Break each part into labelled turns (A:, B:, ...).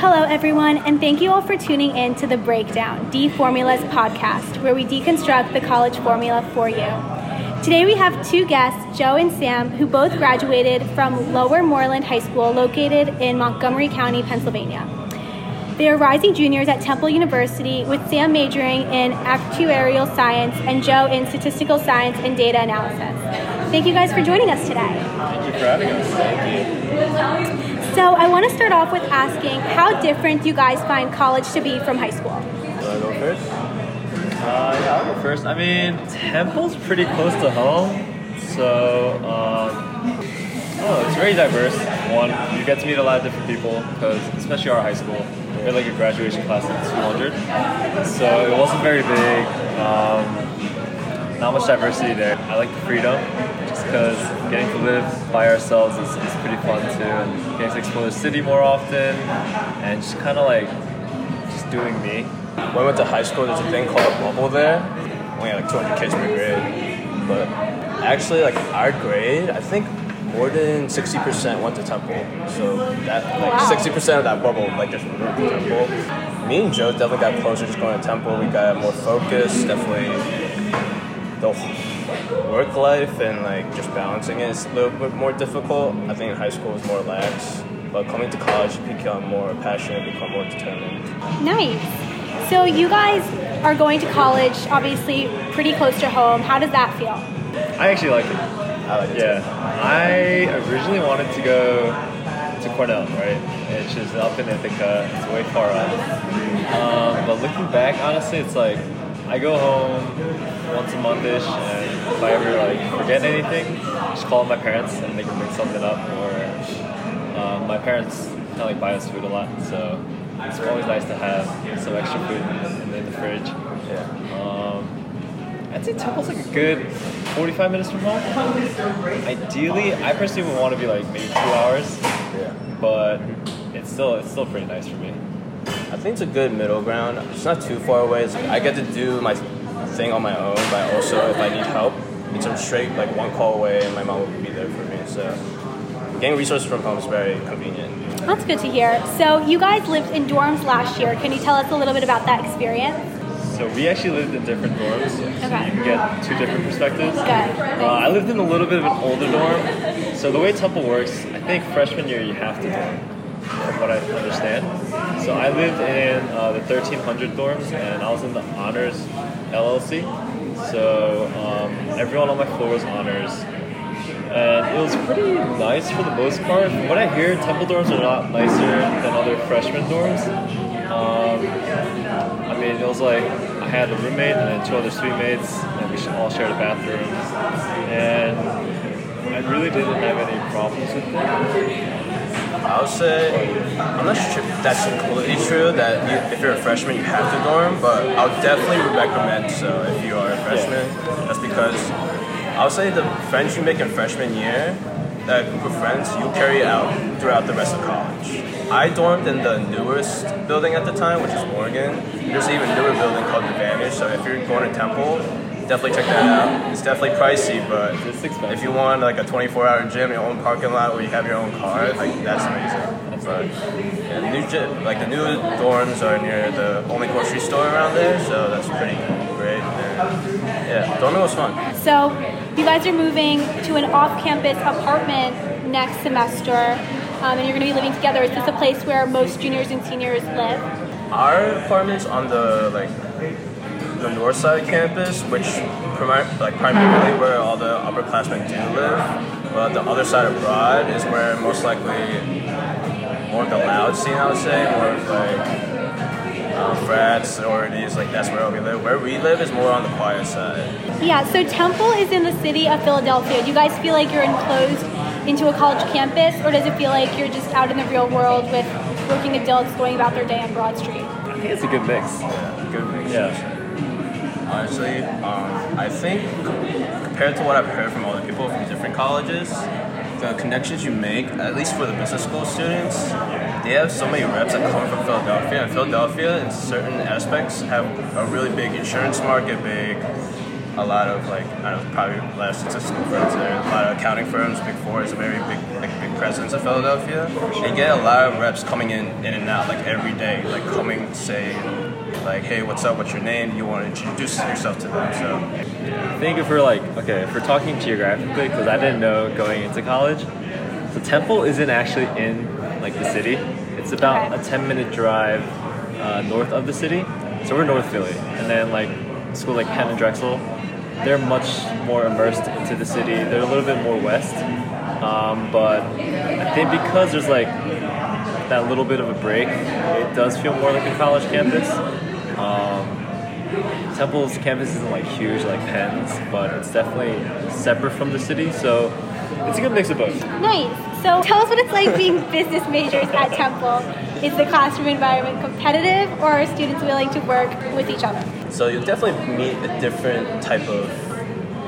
A: Hello, everyone, and thank you all for tuning in to the Breakdown, D Formulas podcast, where we deconstruct the college formula for you. Today we have two guests, Joe and Sam, who both graduated from Lower Moreland High School located in Montgomery County, Pennsylvania. They are rising juniors at Temple University, with Sam majoring in actuarial science and Joe in statistical science and data analysis. Thank you guys for joining us today.
B: Thank you for having us. Thank you.
A: So, I want to start off with asking how different you guys find college to be from high school?
B: Do I go first? Uh, yeah, I'll go first. I mean, Temple's pretty close to home, so um, oh, it's very diverse. One, you get to meet a lot of different people because, especially our high school, we had like a graduation class of 200, so it wasn't very big. Um, not much diversity there. I like the freedom, just because getting to live by ourselves is, is pretty fun too, and getting to explore the city more often, and just kind of like just doing me.
C: When I went to high school, there's a thing called a bubble there. Only had like 200 kids per grade, but actually, like our grade, I think more than 60% went to Temple. So that like 60% of that bubble like just moved to Temple. Me and Joe definitely got closer just going to Temple. We got more focused. Definitely the work life and like just balancing it is a little bit more difficult. I think in high school was more lax. But coming to college, you become more passionate, become more determined.
A: Nice. So, you guys are going to college, obviously pretty close to home. How does that feel?
B: I actually like it.
C: I like it. too.
B: Yeah, I originally wanted to go to Cornell, right? Which is up in Ithaca. It's way far up. Um, but looking back, honestly, it's like I go home once a month-ish, and if I ever like forget anything, just call my parents and they can bring something up. Or um, my parents kind of like buy us food a lot, so it's always nice to have some extra food in, in the fridge.
C: Yeah.
B: Um, I'd say Temple's like a good 45 minutes from home. Ideally, I personally would want to be like maybe two hours,
C: Yeah.
B: but it's still it's still pretty nice for me.
C: I think it's a good middle ground. It's not too far away. It's, I get to do my thing on my own, but also if I need help, it's I'm straight like one call away, and my mom will be there for me. So getting resources from home is very convenient.
A: That's good to hear. So, you guys lived in dorms last year. Can you tell us a little bit about that experience?
B: So we actually lived in different dorms, so
A: Okay.
B: you can get two different perspectives.
A: Good.
B: Uh, I lived in a little bit of an older dorm. So the way Temple works, I think freshman year you have to dorm, from what I understand. So I lived in uh, the 1300 dorms, and I was in the honors LLC. So um, everyone on my floor was honors, and it was pretty nice for the most part. From what I hear, Temple dorms are a lot nicer than other freshman dorms. Um, I mean, it was like I had a roommate and then two other suite mates, and we should all shared a bathroom. And I really didn't have any problems with it.
C: I would say I'm not sure if that's completely true that you, if you're a freshman you have to dorm, but I would definitely recommend so if you are a freshman. That's because I would say the friends you make in freshman year, that group of friends, you'll carry out throughout the rest of college. I dormed in the newest building at the time, which is Morgan. There's an even newer building called the Vantage. So if you're going to Temple, definitely check that out. It's definitely pricey, but if you want like a 24-hour gym, your own parking lot where you have your own car, like that's amazing. But yeah, the new gym, like the new dorms are near the only grocery store around there, so that's pretty great. And yeah, dorming was fun.
A: So, you guys are moving to an off campus apartment next semester, um, and you're going to be living together. Is this a place where most juniors and seniors live?
C: Our apartment's on the like the north side of campus, which primi- like primarily where all the upperclassmen do live. But the other side of Broad is where most likely more of the loud scene, I would say, more of like um, frats, sororities, like that's where we live. Where we live is more on the quiet side.
A: Yeah, so Temple is in the city of Philadelphia. Do you guys feel like you're enclosed into a college campus, or does it feel like you're just out in the real world with working adults going about their day on Broad Street?
B: I think it's a good mix.
C: Yeah, good mix.
B: Yeah.
C: Honestly, um, I think compared to what I've heard from other people from different colleges, the connections you make, at least for the business school students, they have so many reps that come from Philadelphia, and Philadelphia, in certain aspects, have a really big insurance market, big a lot of like I don't know, probably of statistical firms there, a lot of accounting firms. Big Four is a very big like big presence in Philadelphia. You get a lot of reps coming in in and out like every day, like coming say like, hey, what's up? What's your name? You want to introduce yourself to them. So
B: I think if we're like, okay, if we're talking geographically, because I didn't know going into college, the temple isn't actually in like the city. It's about
A: Okay.
B: a 10 minute drive uh, north of the city. So we're North Philly. And then like school like Penn and Drexel, they're much more immersed into the city. They're a little bit more west. Um, but I think because there's like that little bit of a break, it does feel more like a college campus. Um, Temple's campus isn't like huge like Penn's, but it's definitely separate from the city, so it's a good mix of both.
A: Nice. So tell us what it's like being business majors at Temple. Is the classroom environment competitive, or are students willing to work with each other?
C: So you'll definitely meet a different type of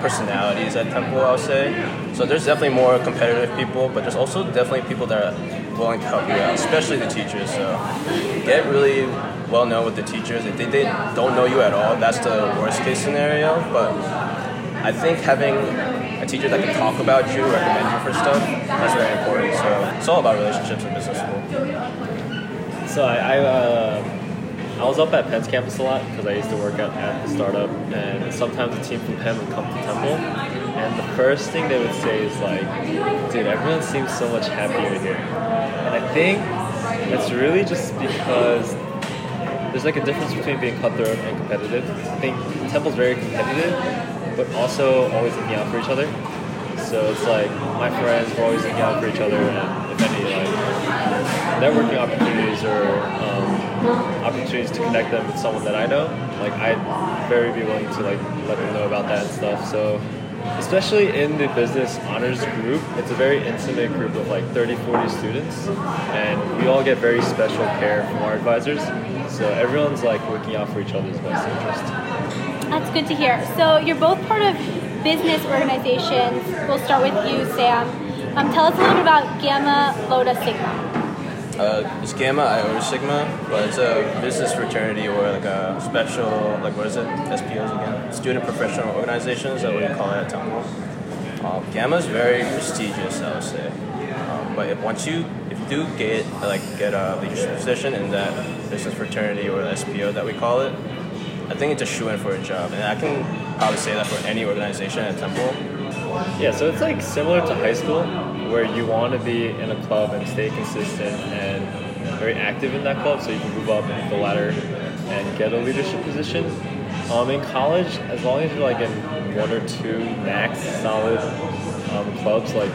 C: personalities at Temple, I'll say. So there's definitely more competitive people, but there's also definitely people that are willing to help you out, especially the teachers. So get really well known with the teachers. If they, they don't know you at all, that's the worst case scenario. But I think having a teacher that can talk about you, recommend you for stuff, that's very important. So it's all about relationships in business school.
B: So I I, uh, I was up at Penn's campus a lot because I used to work at, at the startup, and sometimes a team from Penn would come to Temple, and the first thing they would say is like, "Dude, everyone seems so much happier here," and I think it's really just because there's like a difference between being cutthroat and competitive. I think Temple's very competitive, but also always looking out for each other. So it's like my friends were always looking out for each other, and if any like networking opportunities or um, opportunities to connect them with someone that I know, like I'd very be willing to like let them know about that and stuff. So especially in the business honors group, it's a very intimate group of like 30, 40 students, and we all get very special care from our advisors. So everyone's like working out for each other's best interest.
A: That's good to hear. So you're both part of business organizations. We'll start with you, Sam. Um, tell us a little bit about Gamma Loda Sigma.
C: Uh, it's Gamma Iota Sigma, but it's a business fraternity or like a special, like what is it? SPOs again? Student professional organizations, that we call it at Temple. Um, Gamma is very prestigious, I would say. Um, but if once you if you do get like get a leadership position in that business fraternity or SPO that we call it, I think it's a shoe in for a job, and I can probably say that for any organization at Temple.
B: Yeah, so it's like similar to high school, where you want to be in a club and stay consistent and very active in that club, so you can move up the ladder and get a leadership position. Um, in college, as long as you're like in one or two max solid um, clubs, like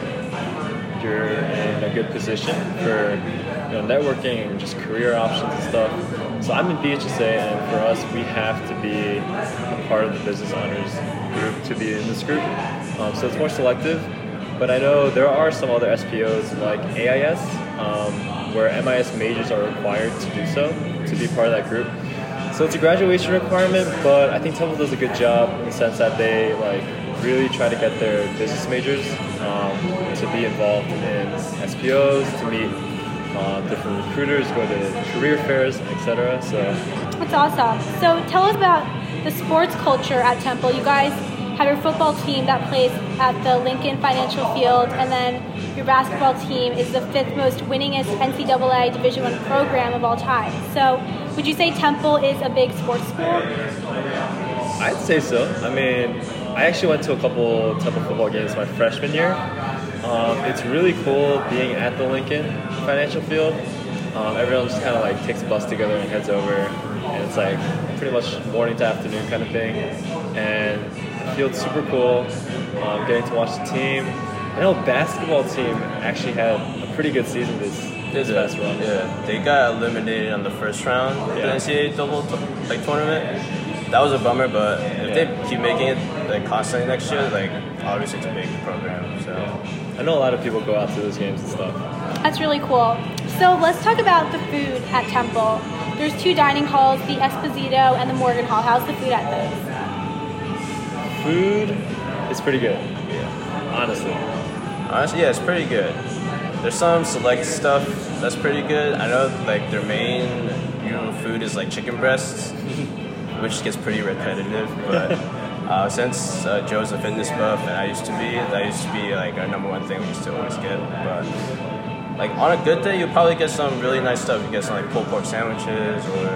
B: you're in a good position for you know networking and just career options and stuff. So I'm in BHSA, and for us, we have to be a part of the business honors group to be in this group. Um, so it's more selective. But I know there are some other SPOs like AIS, um, where MIS majors are required to do so to be part of that group. So it's a graduation requirement, but I think Temple does a good job in the sense that they like really try to get their business majors um, to be involved in SPOs, to meet uh, different recruiters, go to career fairs, etc. So
A: That's awesome. So tell us about the sports culture at Temple. You guys have your football team that plays at the Lincoln Financial Field, and then your basketball team is the fifth most winningest NCAA Division One program of all time. So would you say Temple is a big sports school?
B: I'd say so. I mean, I actually went to a couple Temple football games my freshman year. Um, it's really cool being at the Lincoln Financial Field. Um, everyone just kind of like takes a bus together and heads over, and it's like pretty much morning to afternoon kind of thing. And field's super cool. Um, getting to watch the team. I know basketball team actually had a pretty good season this this
C: Did
B: past
C: it.
B: run.
C: Yeah, they got eliminated on the first round of
B: Yeah.
C: the NCAA double t- like tournament. That was a bummer, but if
B: Yeah.
C: they keep making it like constantly next year, like obviously it's a big program. So
B: I know a lot of people go out to those games and stuff.
A: That's really cool. So let's talk about the food at Temple. There's two dining halls, the Esposito and the Morgan Hall. How's the food at those?
B: Food is pretty good. Yeah. Honestly.
C: honestly, yeah, it's pretty good. There's some select stuff that's pretty good. I know like their main you know, food is like chicken breasts, which gets pretty repetitive, but Uh, since uh, Joe's a fitness buff and I used to be, that used to be like our number one thing we used to always get. But like on a good day, you'll probably get some really nice stuff. You get some like pulled pork sandwiches or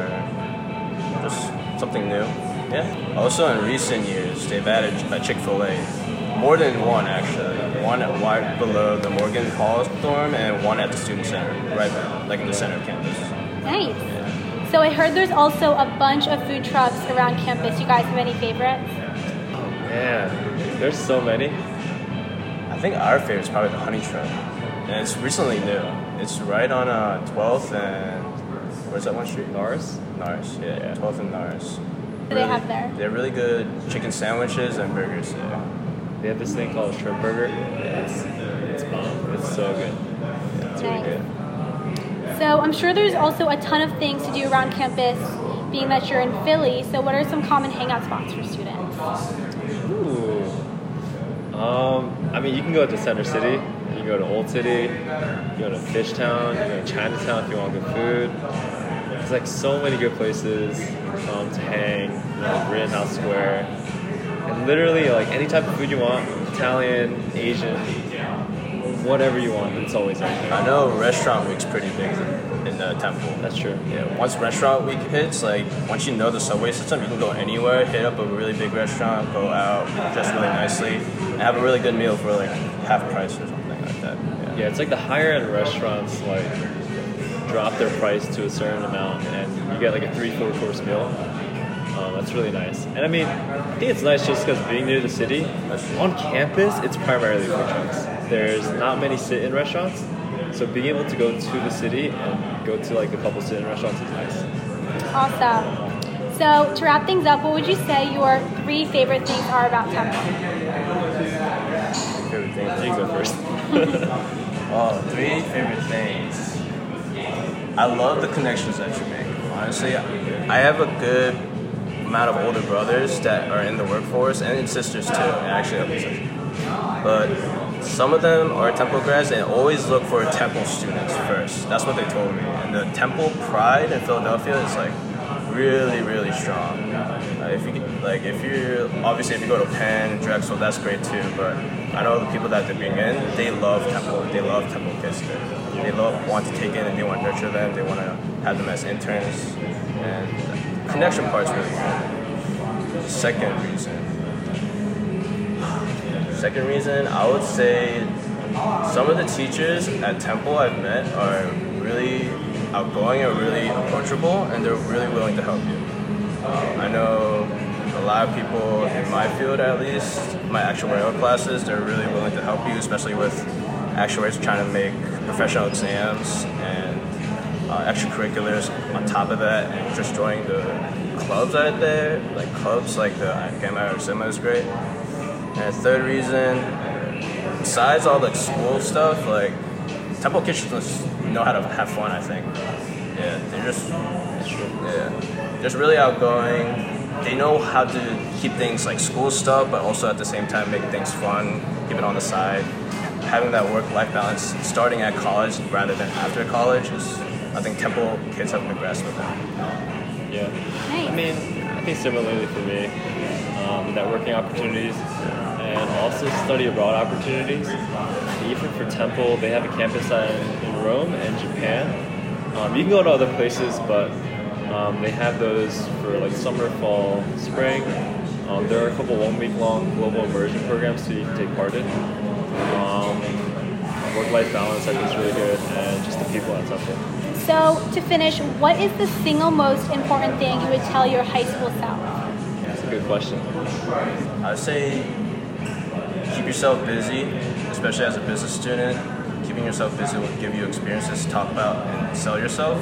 C: just something new. Yeah. Also, in recent years, they've added a Chick Fil A, more than one actually. One right below the Morgan Hall dorm and one at the student center, right there, like in the center of campus.
A: Nice. So I heard there's also a bunch of food trucks around campus. You guys have any favorites?
B: Oh, Man, there's so many.
C: I think our favorite is probably the Honey Truck, and it's recently new. It's right on uh, 12th and where's that one street?
B: Ours?
C: Norris, yeah,
B: Yeah.
C: 12th and Norris.
A: What do they have there?
C: They're really good chicken sandwiches and burgers there.
B: They have this thing called a shrimp burger. It's it's bomb. It's so good.
C: It's really good.
A: So I'm sure there's also a ton of things to do around campus, being that you're in Philly. So what are some common hangout spots for students?
B: Ooh. Um, I mean, you can go to Center City. You can go to Old City. You can go to Fishtown. You can go to Chinatown if you want good food. There's like so many good places um, to hang. You know, Rittenhouse Square. And literally, like any type of food you want, Italian, Asian, whatever you want, it's always out there.
C: I know restaurant week's pretty big in the temple.
B: That's true.
C: Yeah, once restaurant week hits, like once you know the subway system, you can go anywhere, hit up a really big restaurant, go out, dress really nicely, and have a really good meal for like half price or something like that. Yeah.
B: Yeah, it's like the higher end restaurants like drop their price to a certain amount, and you get like a three, four course meal. Um, that's really nice. And I mean, I think it's nice just because being near the city, on campus, it's primarily food trucks. There's not many sit-in restaurants, so being able to go to the city and go to like a couple sit-in restaurants is nice.
A: Awesome. So to wrap things up, what would you say your three favorite things are about Temple?
C: Favorite thing.
B: You go first.
C: Oh, three favorite things. I love the connections that you make. Honestly, I have a good amount of older brothers that are in the workforce and sisters too, actually. But some of them are Temple grads and always look for Temple students first. That's what they told me. And the Temple pride in Philadelphia is like really, really strong. Uh, if you like, if you obviously if you go to Penn and Drexel, that's great too. But I know the people that they bring in, they love Temple. They love Temple kids. They love want to take in and they want to nurture them. They want to have them as interns. And connection part's really good. Second reason. Second reason, I would say some of the teachers at Temple I've met are really outgoing and really approachable, and they're really willing to help you. Um, I know a lot of people in my field, at least, my actual actuarial classes, they're really willing to help you, especially with actuaries trying to make professional exams and uh, extracurriculars on top of that, and just joining the clubs out there, like clubs like the Gamma or Sigma is great. And third reason, besides all the school stuff, like Temple just know how to have fun. I think. Yeah, they're just yeah, just really outgoing. They know how to keep things like school stuff, but also at the same time make things fun, keep it on the side. Having that work-life balance, starting at college rather than after college, is I think Temple kids have a good grasp that.
B: Yeah.
A: Nice.
B: I mean, I think similarly for me, um, networking opportunities and also study abroad opportunities. Even for Temple, they have a campus in, in Rome and Japan. Um, you can go to other places, but um, they have those for like summer, fall, spring. Um, there are a couple one week long global immersion programs so you can take part in. Um, Work life balance, I think, is really good, and just the people at Temple.
A: So to finish, what is the single most important thing you would tell your high school self?
B: That's a good question.
C: I'd say keep yourself busy, especially as a business student. Keeping yourself busy will give you experiences to talk about and sell yourself,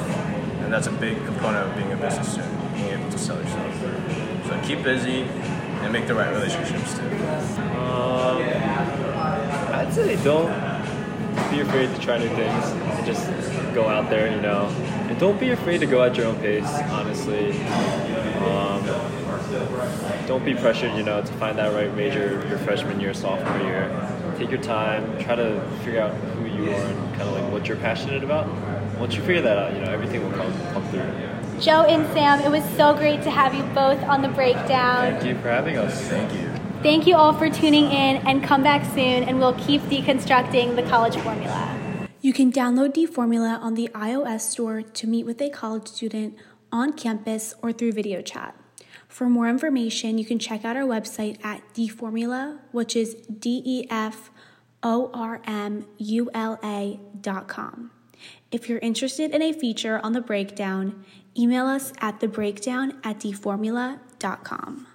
C: and that's a big component of being a business student, being able to sell yourself. So keep busy and make the right relationships too.
B: Um, I'd say don't be afraid to try new things. And just go out there, you know, and don't be afraid to go at your own pace. Honestly, um, don't be pressured, you know, to find that right major your freshman year, sophomore year. Take your time. Try to figure out who you are and kind of like what you're passionate about. Once you figure that out, you know, everything will come come through.
A: Joe and Sam, it was so great to have you both on the breakdown.
B: Thank you for having us.
C: Thank you.
A: Thank you all for tuning in and come back soon and we'll keep deconstructing the college formula. You can download D Formula on the iOS store to meet with a college student on campus or through video chat. For more information, you can check out our website at dformula, which is D E F O R M U L A dot com. If you're interested in a feature on the breakdown, email us at thebreakdown at dformula.com.